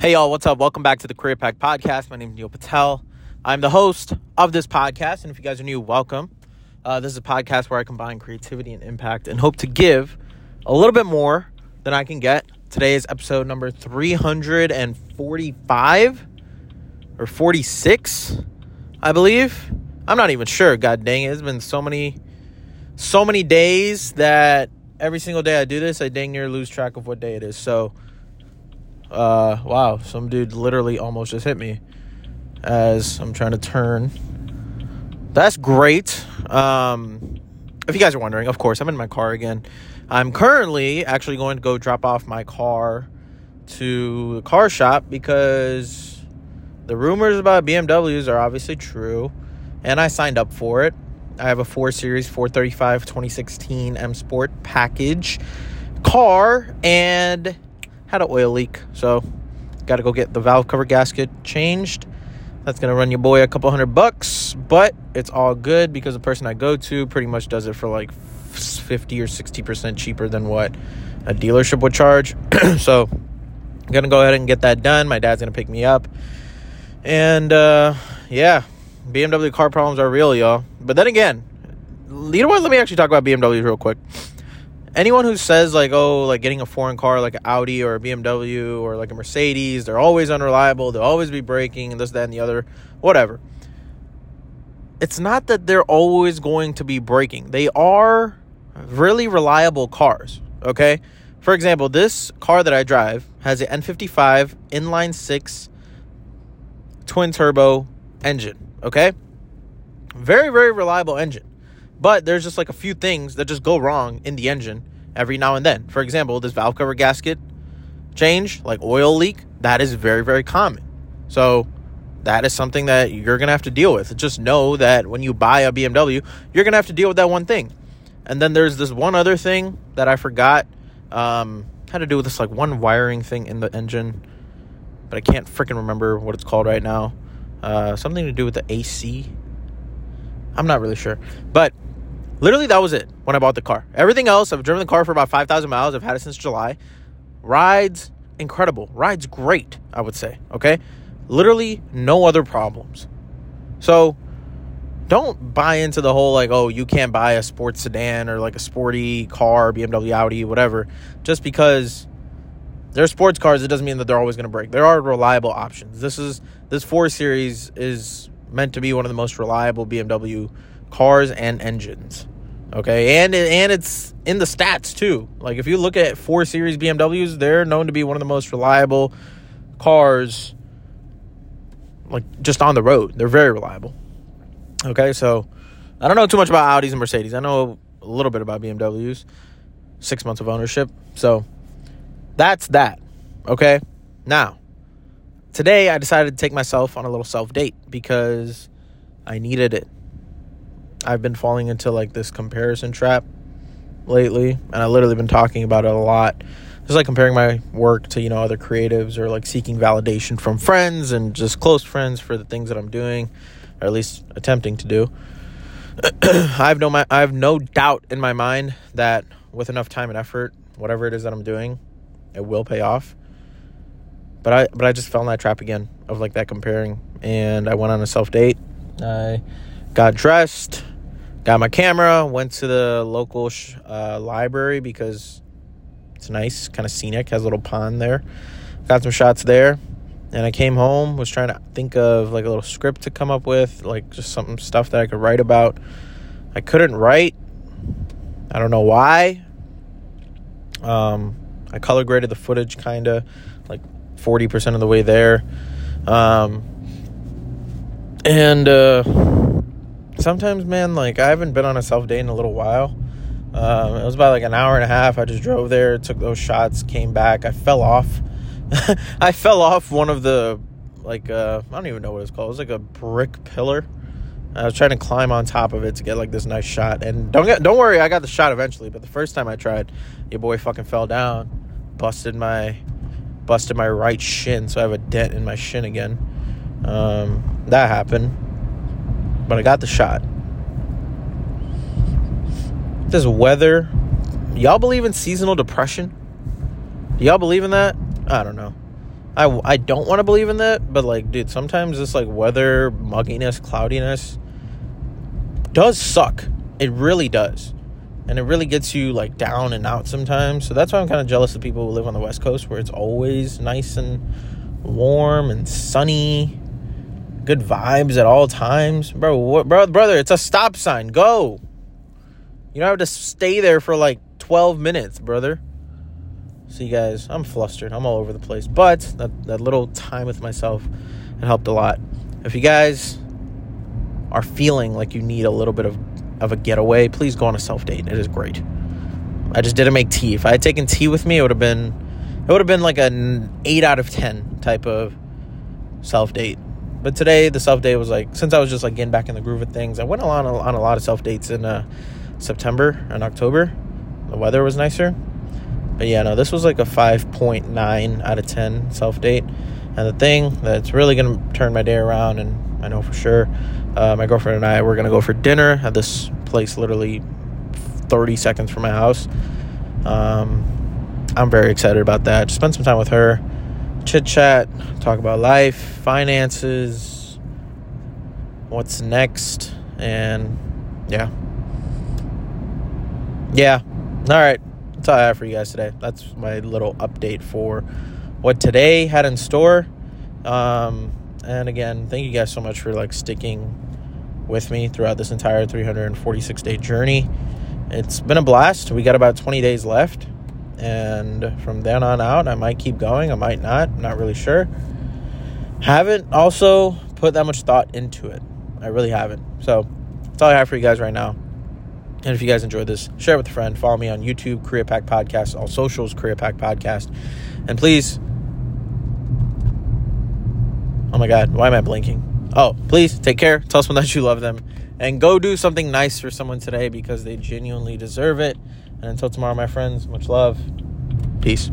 Hey, y'all, what's up? Welcome back to the Career Pack Podcast. My name is Neil Patel. I'm the host of this podcast, and if you guys are new, welcome. Uh, this is a podcast where I combine creativity and impact and hope to give a little bit more than I can get. Today is episode number 345 or 46, I believe. I'm not even sure. God dang it. It's been so many, so many days that every single day I do this, I dang near lose track of what day it is. So, uh, wow, some dude literally almost just hit me as I'm trying to turn. That's great. Um, if you guys are wondering, of course, I'm in my car again. I'm currently actually going to go drop off my car to the car shop because the rumors about BMWs are obviously true, and I signed up for it. I have a 4 Series 435 2016 M Sport package car, and had an oil leak, so got to go get the valve cover gasket changed. That's gonna run your boy a couple hundred bucks, but it's all good because the person I go to pretty much does it for like 50 or 60% cheaper than what a dealership would charge. so I'm gonna go ahead and get that done. My dad's gonna pick me up. And uh, yeah, BMW car problems are real, y'all. But then again, you know what? Let me actually talk about BMWs real quick anyone who says like oh like getting a foreign car like an audi or a bmw or like a mercedes they're always unreliable they'll always be breaking and this that and the other whatever. It's not that they're always going to be breaking. They are really reliable cars okay? For example this car that i drive has an n55 inline six twin turbo engine okay? Very very reliable engine but there's just like a few things that just go wrong in the engine every now and then. For example, this valve cover gasket change, like oil leak, that is very, very common. So that is something that you're going to have to deal with. Just know that when you buy a BMW, you're going to have to deal with that one thing. And then there's this one other thing that I forgot um, had to do with this like one wiring thing in the engine, but I can't freaking remember what it's called right now. Uh, something to do with the AC. I'm not really sure. But Literally, that was it when I bought the car. Everything else, I've driven the car for about 5,000 miles. I've had it since July. Rides incredible. Rides great, I would say. Okay. Literally, no other problems. So, don't buy into the whole like, oh, you can't buy a sports sedan or like a sporty car, BMW, Audi, whatever, just because they're sports cars. It doesn't mean that they're always going to break. There are reliable options. This is this 4 Series is meant to be one of the most reliable BMW cars and engines. Okay, and and it's in the stats too. Like if you look at four series BMWs, they're known to be one of the most reliable cars. Like just on the road, they're very reliable. Okay, so I don't know too much about Audis and Mercedes. I know a little bit about BMWs. Six months of ownership, so that's that. Okay, now today I decided to take myself on a little self date because I needed it. I've been falling into like this comparison trap lately, and I literally been talking about it a lot. Just like comparing my work to you know other creatives, or like seeking validation from friends and just close friends for the things that I'm doing, or at least attempting to do. I have no my I have no doubt in my mind that with enough time and effort, whatever it is that I'm doing, it will pay off. But I but I just fell in that trap again of like that comparing, and I went on a self date. I got dressed, got my camera, went to the local sh- uh, library because it's nice, kind of scenic, has a little pond there. Got some shots there. And I came home, was trying to think of like a little script to come up with, like just some stuff that I could write about. I couldn't write. I don't know why. Um, I color graded the footage kind of like 40% of the way there. Um, and uh, sometimes, man, like I haven't been on a self date in a little while. Um, it was about like an hour and a half. I just drove there, took those shots, came back. I fell off. I fell off one of the like uh, I don't even know what it's called. It was like a brick pillar. I was trying to climb on top of it to get like this nice shot. And don't get don't worry, I got the shot eventually. But the first time I tried, your boy fucking fell down, busted my busted my right shin, so I have a dent in my shin again. Um, that happened but I got the shot. This weather, y'all believe in seasonal depression? Do y'all believe in that? I don't know. I, I don't want to believe in that, but like, dude, sometimes this like weather, mugginess, cloudiness does suck. It really does. And it really gets you like down and out sometimes. So that's why I'm kind of jealous of people who live on the West Coast where it's always nice and warm and sunny. Good vibes at all times. Bro, what, bro, brother, it's a stop sign. Go. You don't have to stay there for like 12 minutes, brother. See, you guys, I'm flustered. I'm all over the place. But that, that little time with myself, it helped a lot. If you guys are feeling like you need a little bit of, of a getaway, please go on a self date. It is great. I just didn't make tea. If I had taken tea with me, it would have been it would have been like an eight out of ten type of self date. But today the self date was like since I was just like getting back in the groove of things, I went on a, on a lot of self dates in uh, September and October. The weather was nicer. But yeah, no, this was like a 5.9 out of 10 self date. And the thing that's really to turn my day around, and I know for sure, uh, my girlfriend and I, we're to go for dinner at this place literally 30 seconds from my house. Um, I'm very excited about that. Just spend some time with her, chit chat, talk about life, finances, what's next, and yeah. Yeah. All right. That's all I have for you guys today. That's my little update for what today had in store. Um, and again, thank you guys so much for like sticking with me throughout this entire 346 day journey. It's been a blast. We got about 20 days left. And from then on out, I might keep going. I might not. I'm not really sure. Haven't also put that much thought into it. I really haven't. So that's all I have for you guys right now. And if you guys enjoyed this, share it with a friend. Follow me on YouTube, Korea Pack Podcast, all socials, Korea Pack Podcast. And please, oh my God, why am I blinking? Oh, please take care. Tell someone that you love them. And go do something nice for someone today because they genuinely deserve it. And until tomorrow, my friends, much love. Peace.